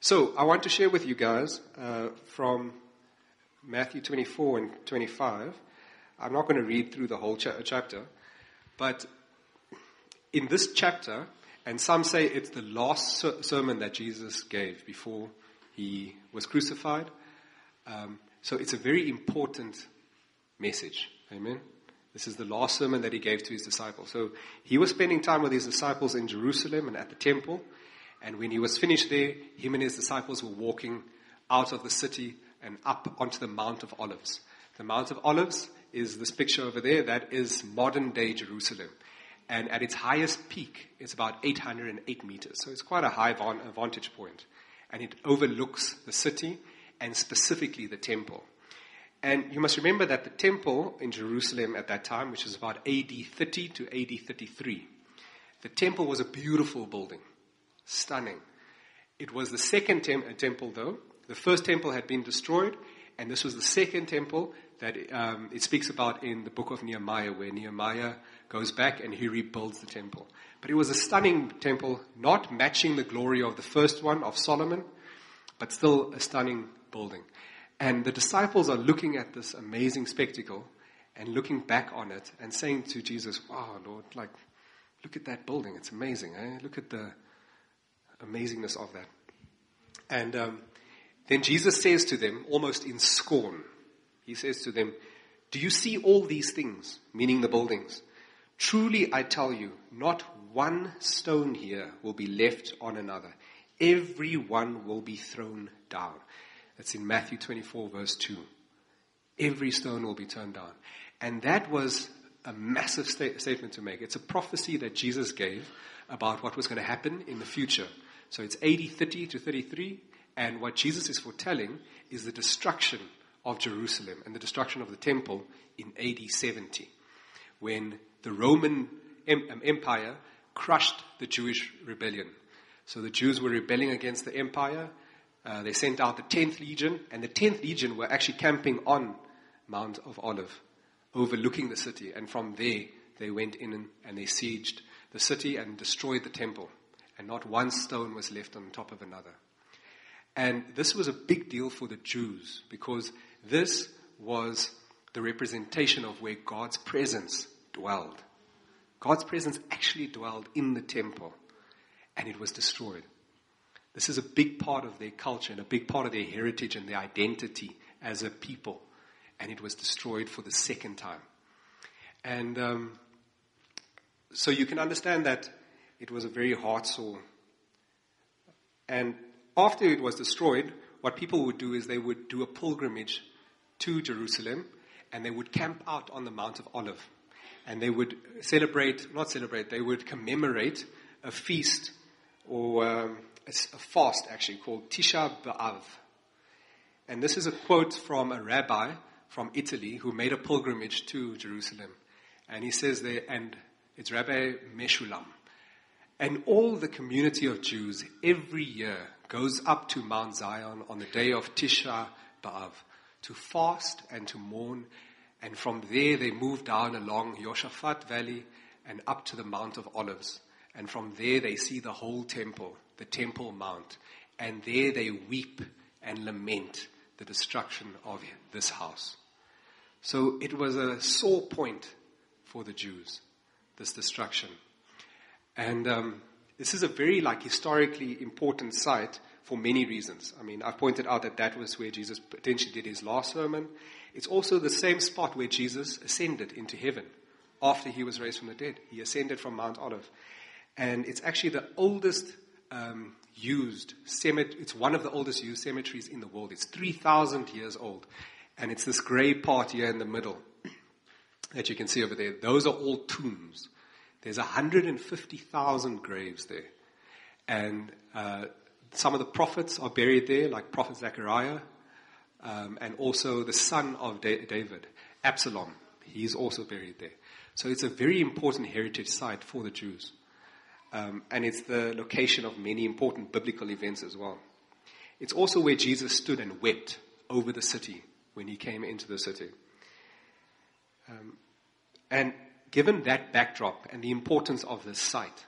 So I want to share with you guys uh, from Matthew 24 and 25. I'm not going to read through the whole cha- chapter, but in this chapter, and some say it's the last ser- sermon that Jesus gave before he was crucified. Um, so it's a very important message. Amen. This is the last sermon that he gave to his disciples. So he was spending time with his disciples in Jerusalem and at the temple. And when he was finished there, him and his disciples were walking out of the city and up onto the Mount of Olives. The Mount of Olives is this picture over there. That is modern day Jerusalem. And at its highest peak, it's about 808 meters. So it's quite a high vantage point. And it overlooks the city and specifically the temple. And you must remember that the temple in Jerusalem at that time, which was about AD 30 to AD 33, the temple was a beautiful building, stunning. It was the second tem- uh, temple, though. The first temple had been destroyed, and this was the second temple that um, it speaks about in the book of Nehemiah, where Nehemiah goes back and he rebuilds the temple. But it was a stunning temple, not matching the glory of the first one of Solomon, but still a stunning building. And the disciples are looking at this amazing spectacle and looking back on it and saying to Jesus, Wow, Lord, like, look at that building. It's amazing. Eh? Look at the amazingness of that. And um, then Jesus says to them, almost in scorn, He says to them, Do you see all these things, meaning the buildings? Truly I tell you, not one stone here will be left on another. Every one will be thrown down. That's in Matthew 24, verse 2. Every stone will be turned down. And that was a massive sta- statement to make. It's a prophecy that Jesus gave about what was going to happen in the future. So it's AD 30 to 33, and what Jesus is foretelling is the destruction of Jerusalem and the destruction of the temple in AD 70, when the Roman um, Empire crushed the Jewish rebellion. So the Jews were rebelling against the empire. Uh, they sent out the 10th Legion, and the 10th Legion were actually camping on Mount of Olive, overlooking the city. And from there, they went in and, and they sieged the city and destroyed the temple. And not one stone was left on top of another. And this was a big deal for the Jews because this was the representation of where God's presence dwelled. God's presence actually dwelled in the temple and it was destroyed. This is a big part of their culture and a big part of their heritage and their identity as a people. And it was destroyed for the second time. And um, so you can understand that it was a very heart sore. And after it was destroyed, what people would do is they would do a pilgrimage to Jerusalem and they would camp out on the Mount of Olive. And they would celebrate, not celebrate, they would commemorate a feast or um, a fast actually called Tisha B'Av. And this is a quote from a rabbi from Italy who made a pilgrimage to Jerusalem. And he says there, and it's Rabbi Meshulam. And all the community of Jews every year goes up to Mount Zion on the day of Tisha B'Av to fast and to mourn. And from there they move down along Yoshafat Valley and up to the Mount of Olives. And from there they see the whole temple, the Temple Mount. And there they weep and lament the destruction of this house. So it was a sore point for the Jews, this destruction. And um, this is a very like historically important site for many reasons. I mean, I've pointed out that that was where Jesus potentially did his last sermon. It's also the same spot where Jesus ascended into heaven after he was raised from the dead. He ascended from Mount Olive. And it's actually the oldest um, used cemetery. It's one of the oldest used cemeteries in the world. It's 3,000 years old. And it's this gray part here in the middle that you can see over there. Those are all tombs. There's 150,000 graves there. And uh, some of the prophets are buried there, like Prophet Zechariah, um, and also the son of da- David, Absalom. He's also buried there. So it's a very important heritage site for the Jews. Um, and it's the location of many important biblical events as well. It's also where Jesus stood and wept over the city when he came into the city. Um, and given that backdrop and the importance of this site,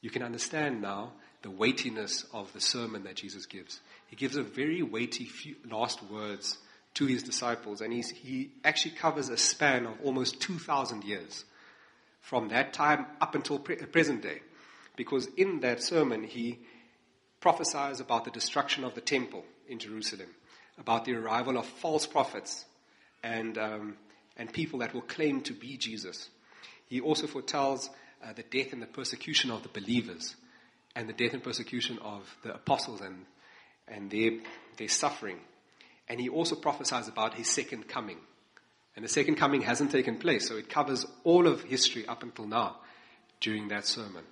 you can understand now the weightiness of the sermon that Jesus gives. He gives a very weighty few last words to his disciples, and he actually covers a span of almost 2,000 years from that time up until pre- present day. Because in that sermon, he prophesies about the destruction of the temple in Jerusalem, about the arrival of false prophets and, um, and people that will claim to be Jesus. He also foretells uh, the death and the persecution of the believers and the death and persecution of the apostles and, and their, their suffering. And he also prophesies about his second coming. And the second coming hasn't taken place, so it covers all of history up until now during that sermon.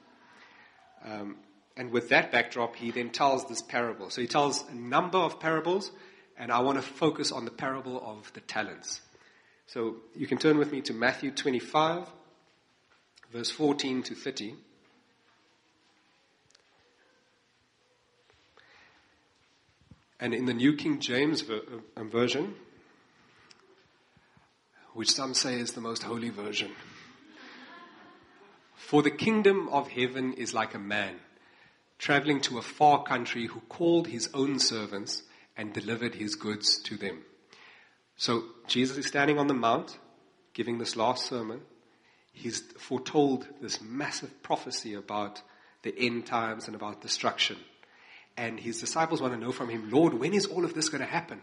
Um, and with that backdrop, he then tells this parable. So he tells a number of parables, and I want to focus on the parable of the talents. So you can turn with me to Matthew 25, verse 14 to 30. And in the New King James uh, Version, which some say is the most holy version, for the kingdom of heaven is like a man traveling to a far country who called his own servants and delivered his goods to them. So Jesus is standing on the mount giving this last sermon. He's foretold this massive prophecy about the end times and about destruction. And his disciples want to know from him, Lord, when is all of this going to happen?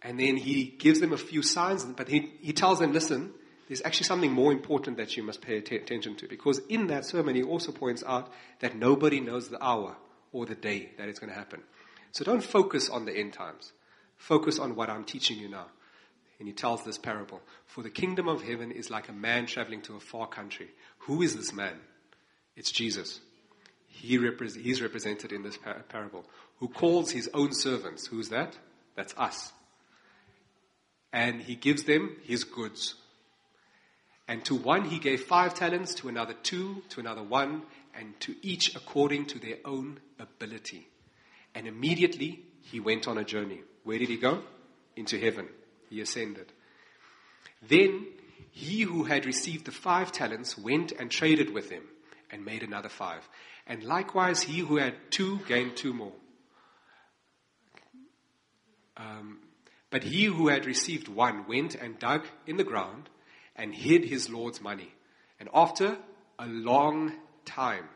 And then he gives them a few signs, but he, he tells them, listen, there's actually something more important that you must pay attention to. Because in that sermon, he also points out that nobody knows the hour or the day that it's going to happen. So don't focus on the end times. Focus on what I'm teaching you now. And he tells this parable. For the kingdom of heaven is like a man traveling to a far country. Who is this man? It's Jesus. He repre- he's represented in this par- parable. Who calls his own servants. Who's that? That's us. And he gives them his goods. And to one he gave five talents, to another two, to another one, and to each according to their own ability. And immediately he went on a journey. Where did he go? Into heaven. He ascended. Then he who had received the five talents went and traded with them and made another five. And likewise he who had two gained two more. Um, but he who had received one went and dug in the ground and hid his Lord's money. And after a long time,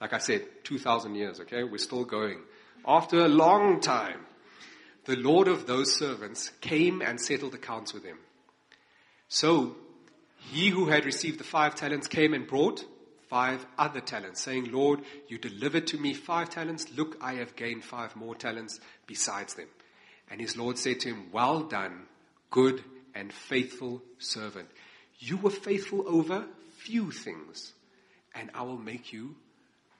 like I said, 2,000 years, okay, we're still going. After a long time, the Lord of those servants came and settled accounts with him. So he who had received the five talents came and brought five other talents, saying, Lord, you delivered to me five talents. Look, I have gained five more talents besides them. And his Lord said to him, Well done, good and faithful servant. You were faithful over few things, and I will make you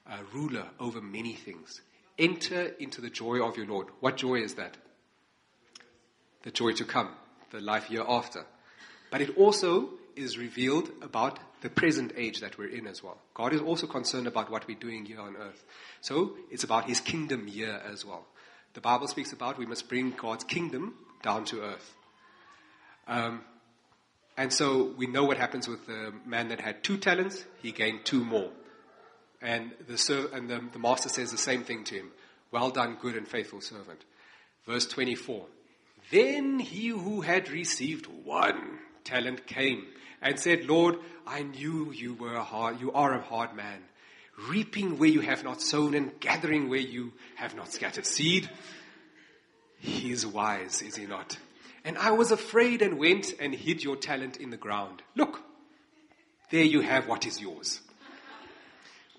a ruler over many things. Enter into the joy of your Lord. What joy is that? The joy to come, the life year hereafter. But it also is revealed about the present age that we're in as well. God is also concerned about what we're doing here on earth. So it's about his kingdom here as well. The Bible speaks about we must bring God's kingdom down to earth. Um, and so we know what happens with the man that had two talents, he gained two more. And the, serv- and the, the master says the same thing to him. Well done, good and faithful servant. Verse 24. Then he who had received one talent came and said, Lord, I knew you were a hard, you are a hard man, reaping where you have not sown and gathering where you have not scattered seed. He is wise, is he not? And I was afraid and went and hid your talent in the ground. Look, there you have what is yours.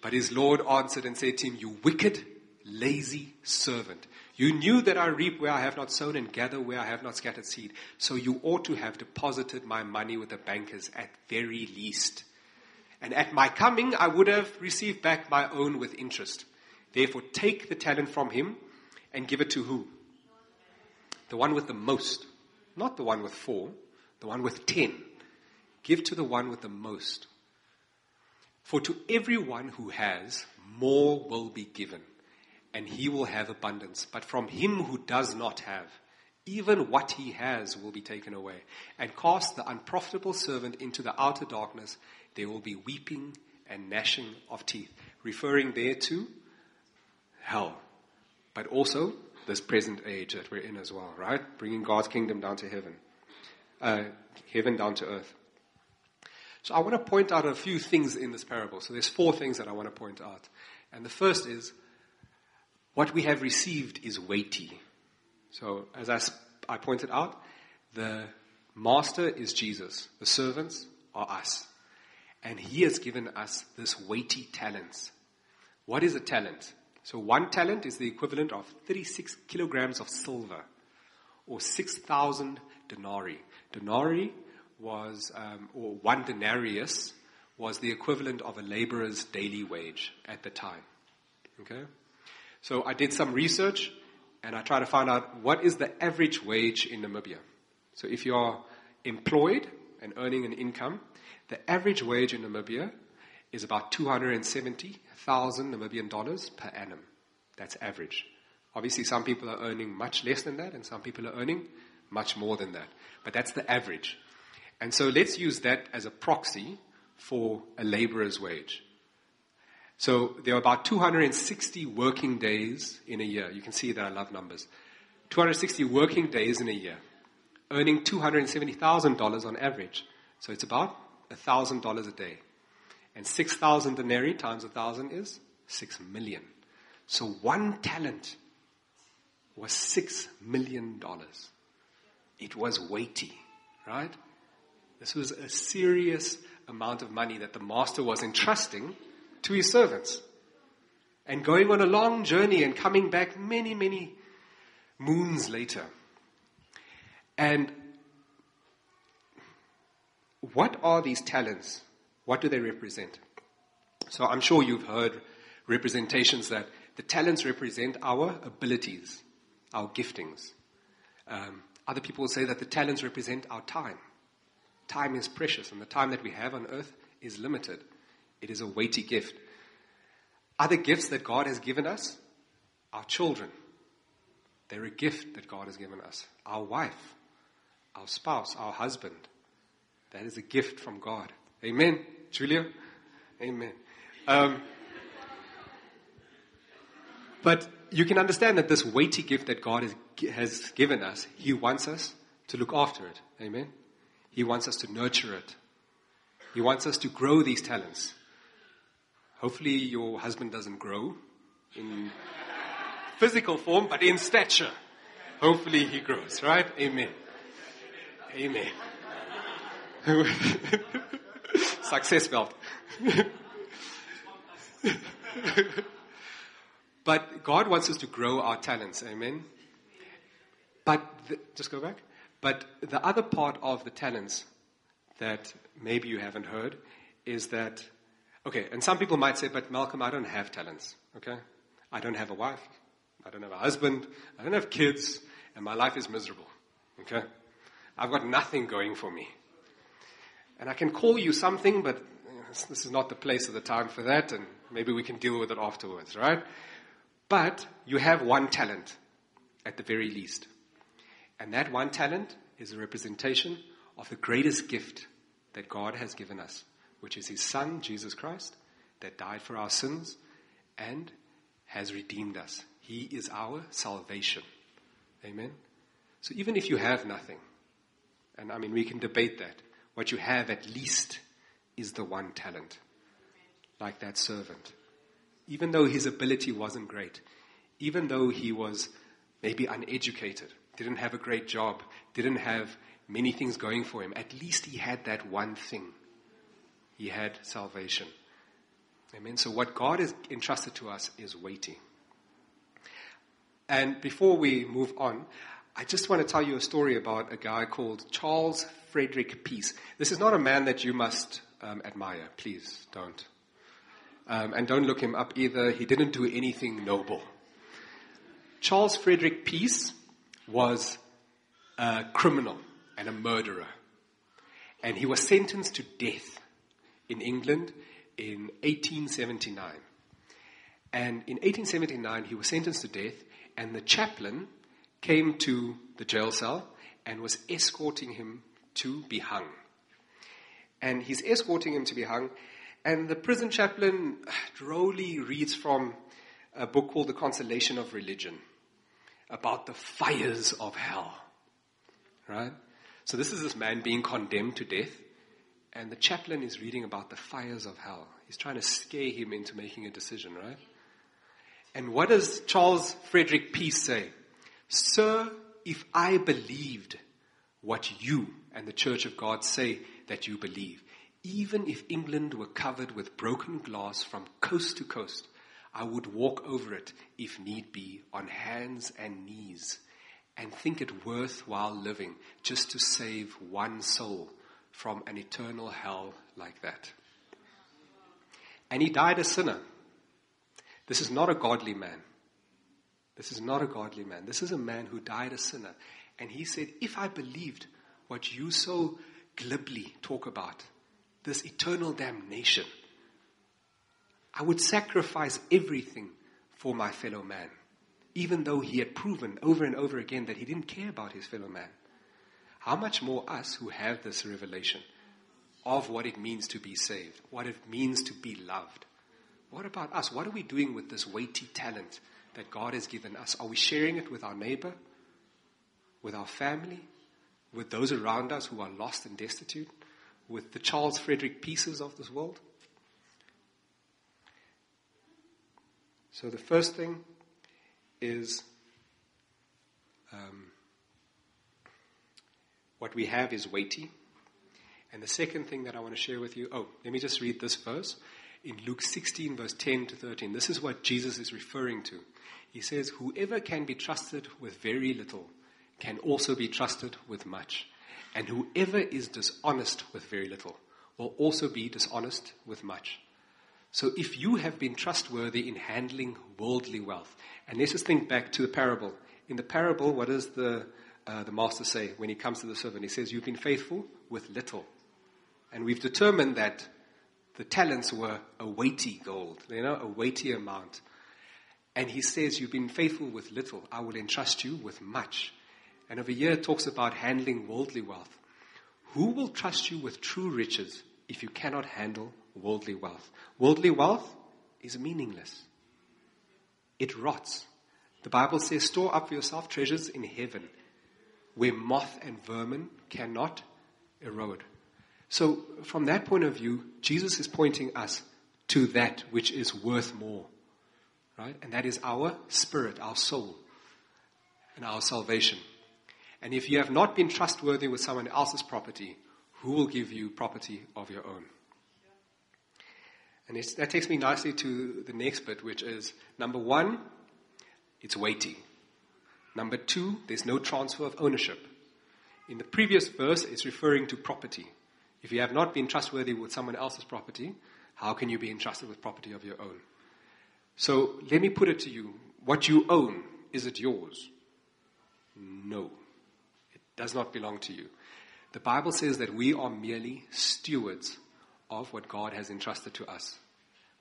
But his Lord answered and said to him, You wicked, lazy servant. You knew that I reap where I have not sown and gather where I have not scattered seed. So you ought to have deposited my money with the bankers at very least. And at my coming, I would have received back my own with interest. Therefore, take the talent from him and give it to who? The one with the most. Not the one with four, the one with ten. Give to the one with the most. For to everyone who has, more will be given, and he will have abundance. But from him who does not have, even what he has will be taken away. And cast the unprofitable servant into the outer darkness. There will be weeping and gnashing of teeth. Referring there to hell, but also this present age that we're in as well, right? Bringing God's kingdom down to heaven, uh, heaven down to earth. So I want to point out a few things in this parable. So there's four things that I want to point out. And the first is what we have received is weighty. So as I, I pointed out, the master is Jesus. The servants are us. And he has given us this weighty talents. What is a talent? So one talent is the equivalent of 36 kilograms of silver or 6,000 denarii. Denarii was, um, or one denarius was the equivalent of a laborer's daily wage at the time. Okay? So I did some research and I tried to find out what is the average wage in Namibia. So if you are employed and earning an income, the average wage in Namibia is about 270,000 Namibian dollars per annum. That's average. Obviously, some people are earning much less than that, and some people are earning much more than that. But that's the average. And so let's use that as a proxy for a laborer's wage. So there are about 260 working days in a year. You can see that I love numbers. 260 working days in a year, earning $270,000 on average. So it's about $1,000 a day. And 6,000 denarii times 1,000 is 6 million. So one talent was $6 million. It was weighty, right? This was a serious amount of money that the master was entrusting to his servants. And going on a long journey and coming back many, many moons later. And what are these talents? What do they represent? So I'm sure you've heard representations that the talents represent our abilities, our giftings. Um, other people will say that the talents represent our time. Time is precious, and the time that we have on earth is limited. It is a weighty gift. Other gifts that God has given us, our children, they're a gift that God has given us. Our wife, our spouse, our husband, that is a gift from God. Amen. Julia? Amen. Um, but you can understand that this weighty gift that God has, has given us, He wants us to look after it. Amen. He wants us to nurture it. He wants us to grow these talents. Hopefully, your husband doesn't grow in physical form, but in stature. Hopefully, he grows, right? Amen. Amen. Success belt. but God wants us to grow our talents. Amen. But the, just go back. But the other part of the talents that maybe you haven't heard is that, okay, and some people might say, but Malcolm, I don't have talents, okay? I don't have a wife. I don't have a husband. I don't have kids. And my life is miserable, okay? I've got nothing going for me. And I can call you something, but this is not the place or the time for that, and maybe we can deal with it afterwards, right? But you have one talent, at the very least. And that one talent is a representation of the greatest gift that God has given us, which is His Son, Jesus Christ, that died for our sins and has redeemed us. He is our salvation. Amen? So even if you have nothing, and I mean, we can debate that, what you have at least is the one talent, like that servant. Even though his ability wasn't great, even though he was maybe uneducated, didn't have a great job, didn't have many things going for him. At least he had that one thing. He had salvation. Amen. So what God has entrusted to us is weighty. And before we move on, I just want to tell you a story about a guy called Charles Frederick Peace. This is not a man that you must um, admire. Please don't. Um, and don't look him up either. He didn't do anything noble. Charles Frederick Peace was a criminal and a murderer. And he was sentenced to death in England in 1879. And in 1879, he was sentenced to death, and the chaplain came to the jail cell and was escorting him to be hung. And he's escorting him to be hung, and the prison chaplain drolly reads from a book called The Consolation of Religion about the fires of hell. Right? So this is this man being condemned to death, and the chaplain is reading about the fires of hell. He's trying to scare him into making a decision, right? And what does Charles Frederick Peace say? Sir, if I believed what you and the Church of God say that you believe, even if England were covered with broken glass from coast to coast, I would walk over it, if need be, on hands and knees and think it worthwhile living just to save one soul from an eternal hell like that. And he died a sinner. This is not a godly man. This is not a godly man. This is a man who died a sinner. And he said, If I believed what you so glibly talk about, this eternal damnation, I would sacrifice everything for my fellow man, even though he had proven over and over again that he didn't care about his fellow man. How much more us who have this revelation of what it means to be saved, what it means to be loved? What about us? What are we doing with this weighty talent that God has given us? Are we sharing it with our neighbor, with our family, with those around us who are lost and destitute, with the Charles Frederick Peaces of this world? So the first thing is um, what we have is weighty. And the second thing that I want to share with you, oh, let me just read this verse in Luke 16, verse 10 to 13. This is what Jesus is referring to. He says, Whoever can be trusted with very little can also be trusted with much. And whoever is dishonest with very little will also be dishonest with much. So if you have been trustworthy in handling worldly wealth, and let's just think back to the parable. In the parable, what is the, uh, the master say when he comes to the servant? He says, You've been faithful with little. And we've determined that the talents were a weighty gold, you know, a weighty amount. And he says, You've been faithful with little, I will entrust you with much. And over here it talks about handling worldly wealth. Who will trust you with true riches if you cannot handle worldly wealth. Worldly wealth is meaningless. It rots. The Bible says, store up for yourself treasures in heaven where moth and vermin cannot erode. So, from that point of view, Jesus is pointing us to that which is worth more. Right? And that is our spirit, our soul, and our salvation. And if you have not been trustworthy with someone else's property, who will give you property of your own? And that takes me nicely to the next bit, which is number one, it's weighty. Number two, there's no transfer of ownership. In the previous verse, it's referring to property. If you have not been trustworthy with someone else's property, how can you be entrusted with property of your own? So let me put it to you. What you own, is it yours? No. It does not belong to you. The Bible says that we are merely stewards of what God has entrusted to us.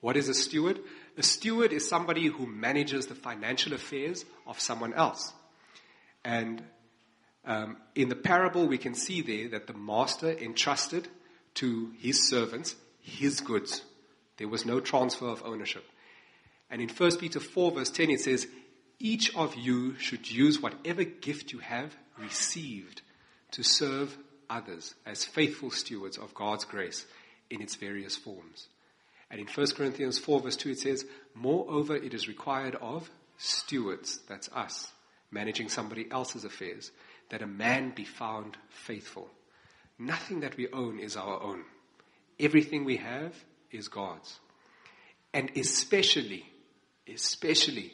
What is a steward? A steward is somebody who manages the financial affairs of someone else. And um, in the parable, we can see there that the master entrusted to his servants his goods. There was no transfer of ownership. And in 1 Peter 4, verse 10, it says, Each of you should use whatever gift you have received to serve others as faithful stewards of God's grace in its various forms. And in 1 Corinthians 4, verse 2, it says, Moreover, it is required of stewards, that's us, managing somebody else's affairs, that a man be found faithful. Nothing that we own is our own. Everything we have is God's. And especially, especially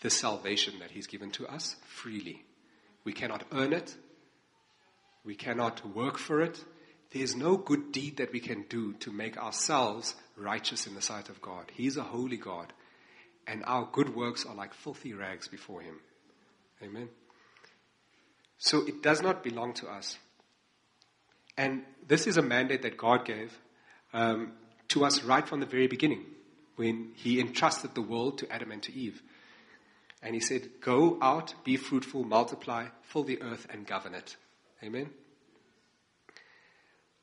the salvation that He's given to us freely. We cannot earn it. We cannot work for it. There's no good deed that we can do to make ourselves righteous in the sight of God. He's a holy God. And our good works are like filthy rags before Him. Amen. So it does not belong to us. And this is a mandate that God gave um, to us right from the very beginning when He entrusted the world to Adam and to Eve. And He said, Go out, be fruitful, multiply, fill the earth, and govern it. Amen.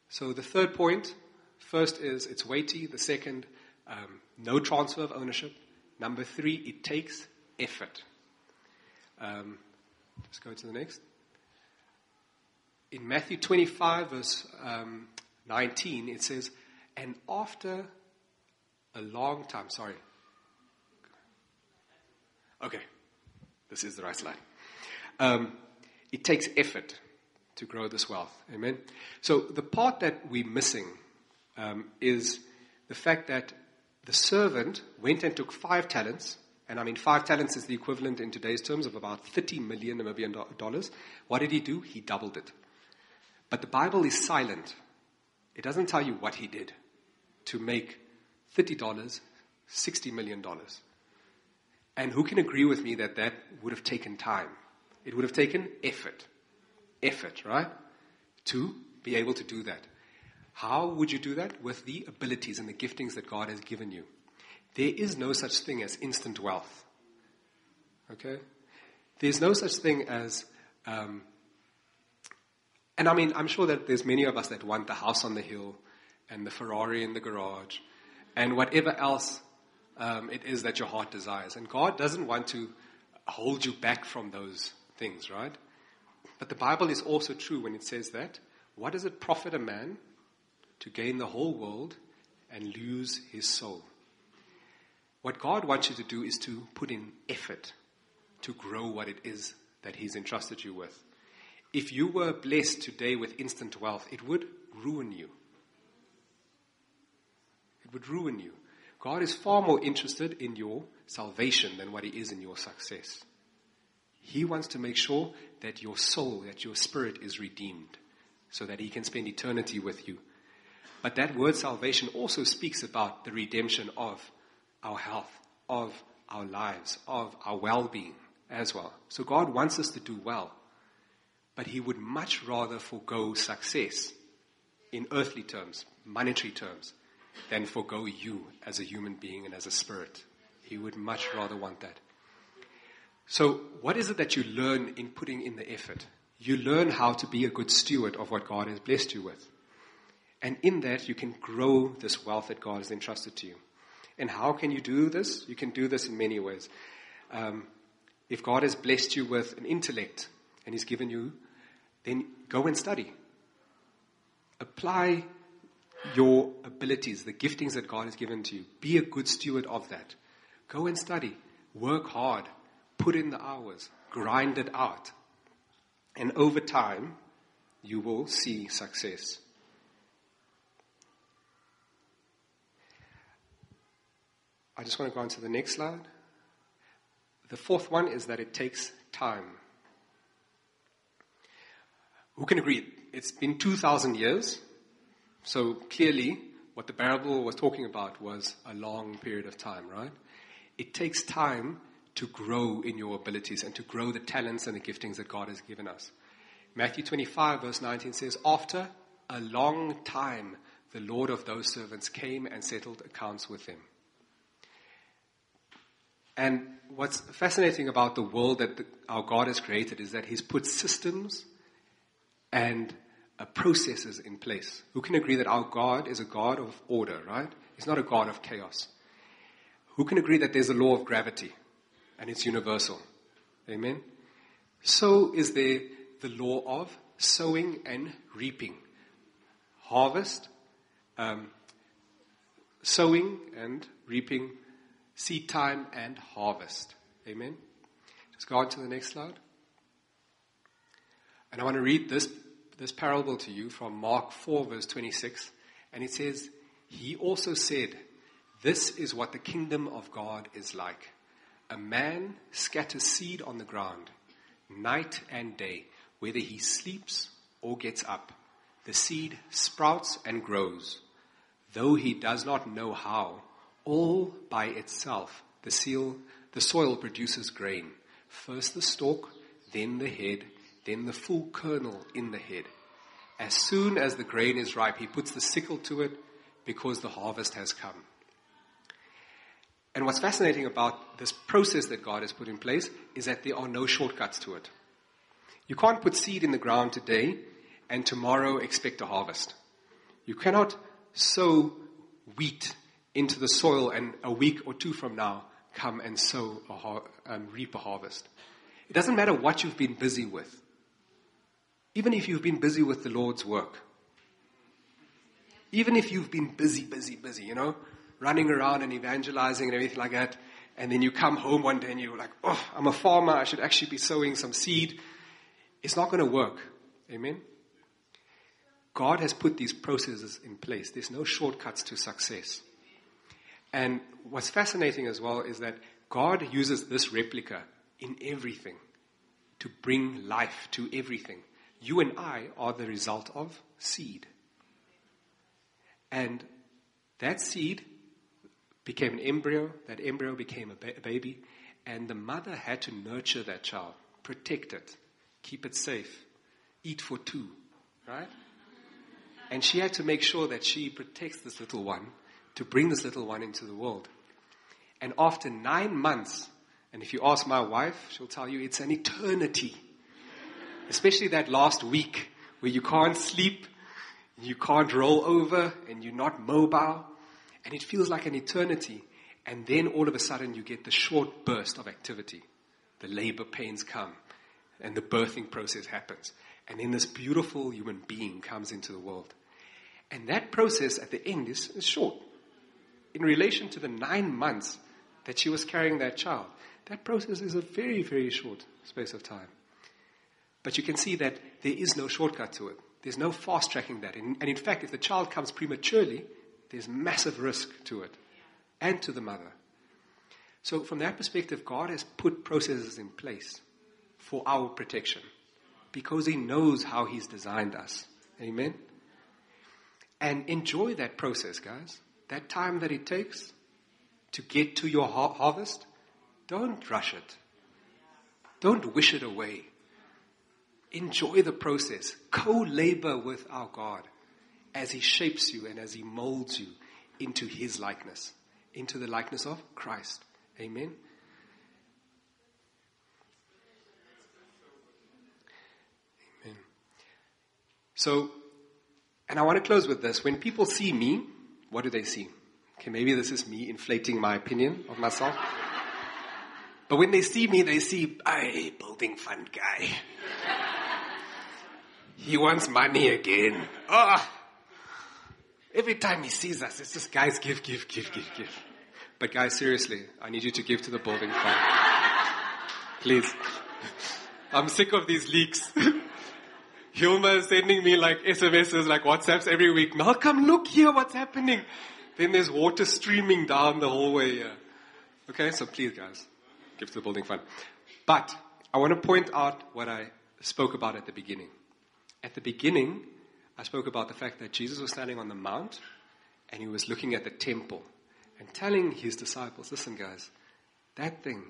So the third point, first is it's weighty. The second, um, no transfer of ownership. Number three, it takes effort. Um, let's go to the next. In Matthew 25, verse um, 19, it says, And after a long time, sorry. Okay, this is the right slide. Um, it takes effort to grow this wealth. Amen. So the part that we're missing um, is the fact that the servant went and took five talents, and I mean five talents is the equivalent in today's terms of about 30 million Namibian dollars. What did he do? He doubled it. But the Bible is silent. It doesn't tell you what he did to make $30, $60 million. And who can agree with me that that would have taken time? It would have taken effort. Effort, right? To be able to do that. How would you do that? With the abilities and the giftings that God has given you. There is no such thing as instant wealth. Okay? There's no such thing as, um, and I mean, I'm sure that there's many of us that want the house on the hill and the Ferrari in the garage and whatever else um, it is that your heart desires. And God doesn't want to hold you back from those things, right? But the Bible is also true when it says that. What does it profit a man to gain the whole world and lose his soul? What God wants you to do is to put in effort to grow what it is that He's entrusted you with. If you were blessed today with instant wealth, it would ruin you. It would ruin you. God is far more interested in your salvation than what He is in your success. He wants to make sure that your soul, that your spirit is redeemed so that He can spend eternity with you. But that word salvation also speaks about the redemption of our health, of our lives, of our well being as well. So God wants us to do well, but He would much rather forego success in earthly terms, monetary terms, than forego you as a human being and as a spirit. He would much rather want that. So, what is it that you learn in putting in the effort? You learn how to be a good steward of what God has blessed you with. And in that, you can grow this wealth that God has entrusted to you. And how can you do this? You can do this in many ways. Um, if God has blessed you with an intellect and He's given you, then go and study. Apply your abilities, the giftings that God has given to you. Be a good steward of that. Go and study. Work hard. Put in the hours. Grind it out. And over time, you will see success. I just want to go on to the next slide. The fourth one is that it takes time. Who can agree? It's been 2,000 years so clearly, what the parable was talking about was a long period of time, right? It takes time to grow in your abilities and to grow the talents and the giftings that God has given us. Matthew 25, verse 19 says, After a long time, the Lord of those servants came and settled accounts with them. And what's fascinating about the world that the, our God has created is that He's put systems and uh, processes in place. Who can agree that our God is a God of order, right? He's not a God of chaos. Who can agree that there's a law of gravity and it's universal? Amen? So is there the law of sowing and reaping. Harvest, um, sowing and reaping, seed time and harvest. Amen? Just go on to the next slide. And I want to read this this parable to you from Mark 4, verse 26. And it says, He also said, This is what the kingdom of God is like. A man scatters seed on the ground, night and day, whether he sleeps or gets up. The seed sprouts and grows, though he does not know how. All by itself, the, seal, the soil produces grain. First the stalk, then the head, then the full kernel in the head. As soon as the grain is ripe, he puts the sickle to it because the harvest has come. And what's fascinating about this process that God has put in place is that there are no shortcuts to it. You can't put seed in the ground today and tomorrow expect a harvest. You cannot sow wheat into the soil and a week or two from now come and sow a har- um, reap a harvest. It doesn't matter what you've been busy with. Even if you've been busy with the Lord's work. Even if you've been busy, busy, busy, you know, running around and evangelizing and everything like that, and then you come home one day and you're like, oh, I'm a farmer, I should actually be sowing some seed. It's not going to work. Amen? God has put these processes in place. There's no shortcuts to success. And what's fascinating as well is that God uses this replica in everything to bring life to everything. You and I are the result of seed. And that seed became an embryo, that embryo became a, ba- a baby, and the mother had to nurture that child, protect it, keep it safe, eat for two, right? And she had to make sure that she protects this little one to bring this little one into the world. And after nine months, and if you ask my wife, she'll tell you it's an eternity. Especially that last week where you can't sleep, you can't roll over, and you're not mobile, and it feels like an eternity. And then all of a sudden you get the short burst of activity. The labor pains come, and the birthing process happens. And then this beautiful human being comes into the world. And that process at the end is, is short. In relation to the nine months that she was carrying that child, that process is a very, very short space of time. But you can see that there is no shortcut to it. There's no fast tracking that. And, in fact, if the child comes prematurely, there's massive risk to it and to the mother. So, from that perspective, God has put processes in place for our protection because He knows how He's designed us. Amen? And enjoy that process, guys. That time that it takes to get to your har- harvest, don't rush it. Don't wish it away. Enjoy the process. Co labor with our God as He shapes you and as He molds you into His likeness, into the likeness of Christ. Amen. Amen. So, and I want to close with this. When people see me, what do they see? Okay, maybe this is me inflating my opinion of myself. But when they see me, they see, a building fund guy. he wants money again. Oh. Every time he sees us, it's just, guys, give, give, give, give, give. But guys, seriously, I need you to give to the building fund. Please. I'm sick of these leaks. Hilma is sending me like SMSs, like WhatsApps every week. Malcolm, look here, what's happening? Then there's water streaming down the hallway here. Okay, so please guys, give to the building fund. But I want to point out what I spoke about at the beginning. At the beginning, I spoke about the fact that Jesus was standing on the mount and he was looking at the temple and telling his disciples, listen guys, that thing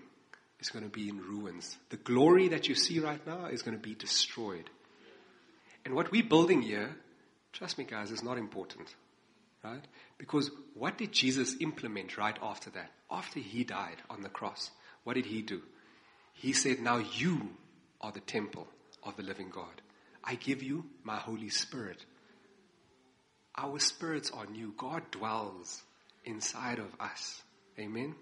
is going to be in ruins. The glory that you see right now is going to be destroyed. And what we're building here, trust me, guys, is not important. Right? Because what did Jesus implement right after that? After he died on the cross, what did he do? He said, Now you are the temple of the living God. I give you my Holy Spirit. Our spirits are new. God dwells inside of us. Amen?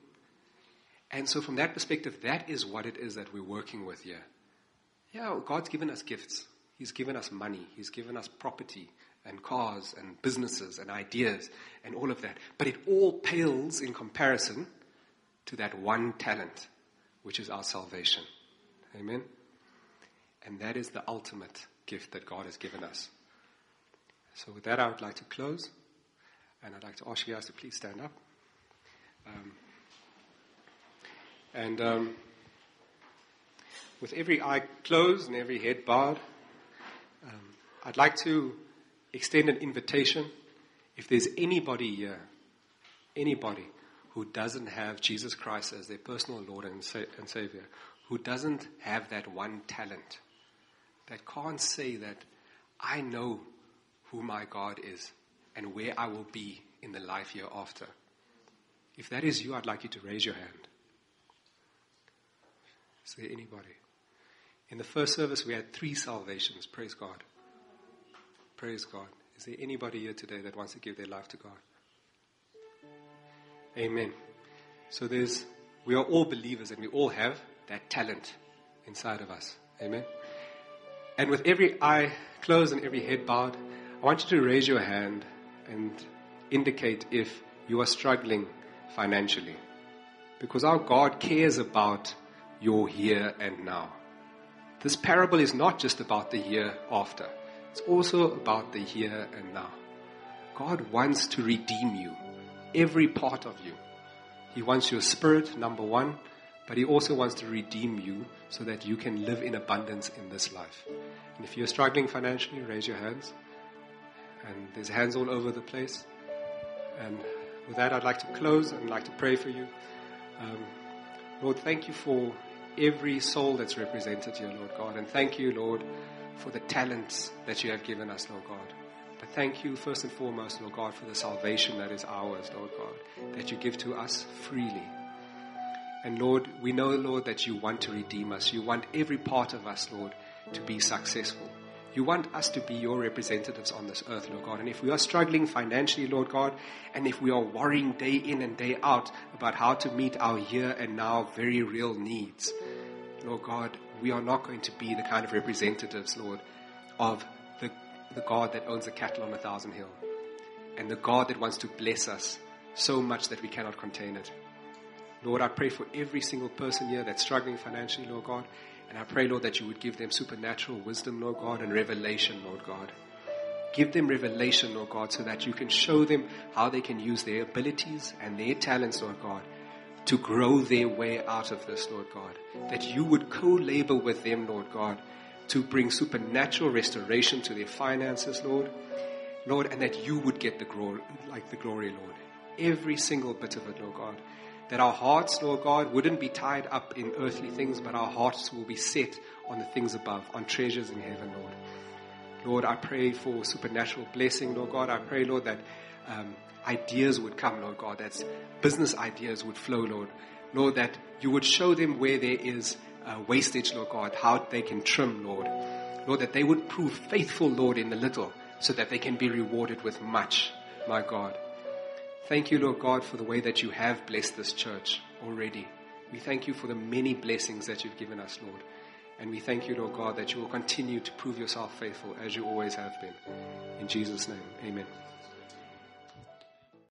And so, from that perspective, that is what it is that we're working with here. Yeah, God's given us gifts. He's given us money. He's given us property and cars and businesses and ideas and all of that. But it all pales in comparison to that one talent, which is our salvation. Amen? And that is the ultimate gift that God has given us. So, with that, I would like to close. And I'd like to ask you guys to please stand up. Um, and um, with every eye closed and every head bowed, um, I'd like to extend an invitation. If there's anybody here, anybody who doesn't have Jesus Christ as their personal Lord and, sa- and Savior, who doesn't have that one talent, that can't say that I know who my God is and where I will be in the life hereafter. If that is you, I'd like you to raise your hand. Is there anybody? In the first service, we had three salvations. Praise God. Praise God. Is there anybody here today that wants to give their life to God? Amen. So there's we are all believers and we all have that talent inside of us. Amen. And with every eye closed and every head bowed, I want you to raise your hand and indicate if you are struggling financially. Because our God cares about your here and now. This parable is not just about the hereafter, it's also about the here and now. God wants to redeem you, every part of you. He wants your spirit, number one, but He also wants to redeem you so that you can live in abundance in this life. And if you're struggling financially, raise your hands. And there's hands all over the place. And with that, I'd like to close and I'd like to pray for you. Um, Lord, thank you for every soul that's represented here, Lord God. And thank you, Lord, for the talents that you have given us, Lord God. But thank you, first and foremost, Lord God, for the salvation that is ours, Lord God, that you give to us freely. And Lord, we know, Lord, that you want to redeem us. You want every part of us, Lord, to be successful. You want us to be your representatives on this earth, Lord God. And if we are struggling financially, Lord God, and if we are worrying day in and day out about how to meet our here and now very real needs, Lord God, we are not going to be the kind of representatives, Lord, of the, the God that owns the cattle on a thousand hill and the God that wants to bless us so much that we cannot contain it. Lord, I pray for every single person here that's struggling financially, Lord God. And I pray, Lord, that you would give them supernatural wisdom, Lord God, and revelation, Lord God. Give them revelation, Lord God, so that you can show them how they can use their abilities and their talents, Lord God, to grow their way out of this, Lord God. That you would co-labor with them, Lord God, to bring supernatural restoration to their finances, Lord. Lord, and that you would get the glory, like the glory, Lord. Every single bit of it, Lord God. That our hearts, Lord God, wouldn't be tied up in earthly things, but our hearts will be set on the things above, on treasures in heaven, Lord. Lord, I pray for supernatural blessing, Lord God. I pray, Lord, that um, ideas would come, Lord God, that business ideas would flow, Lord. Lord, that you would show them where there is uh, wastage, Lord God, how they can trim, Lord. Lord, that they would prove faithful, Lord, in the little, so that they can be rewarded with much, my God. Thank you, Lord God, for the way that you have blessed this church already. We thank you for the many blessings that you've given us, Lord. And we thank you, Lord God, that you will continue to prove yourself faithful as you always have been. In Jesus' name, amen.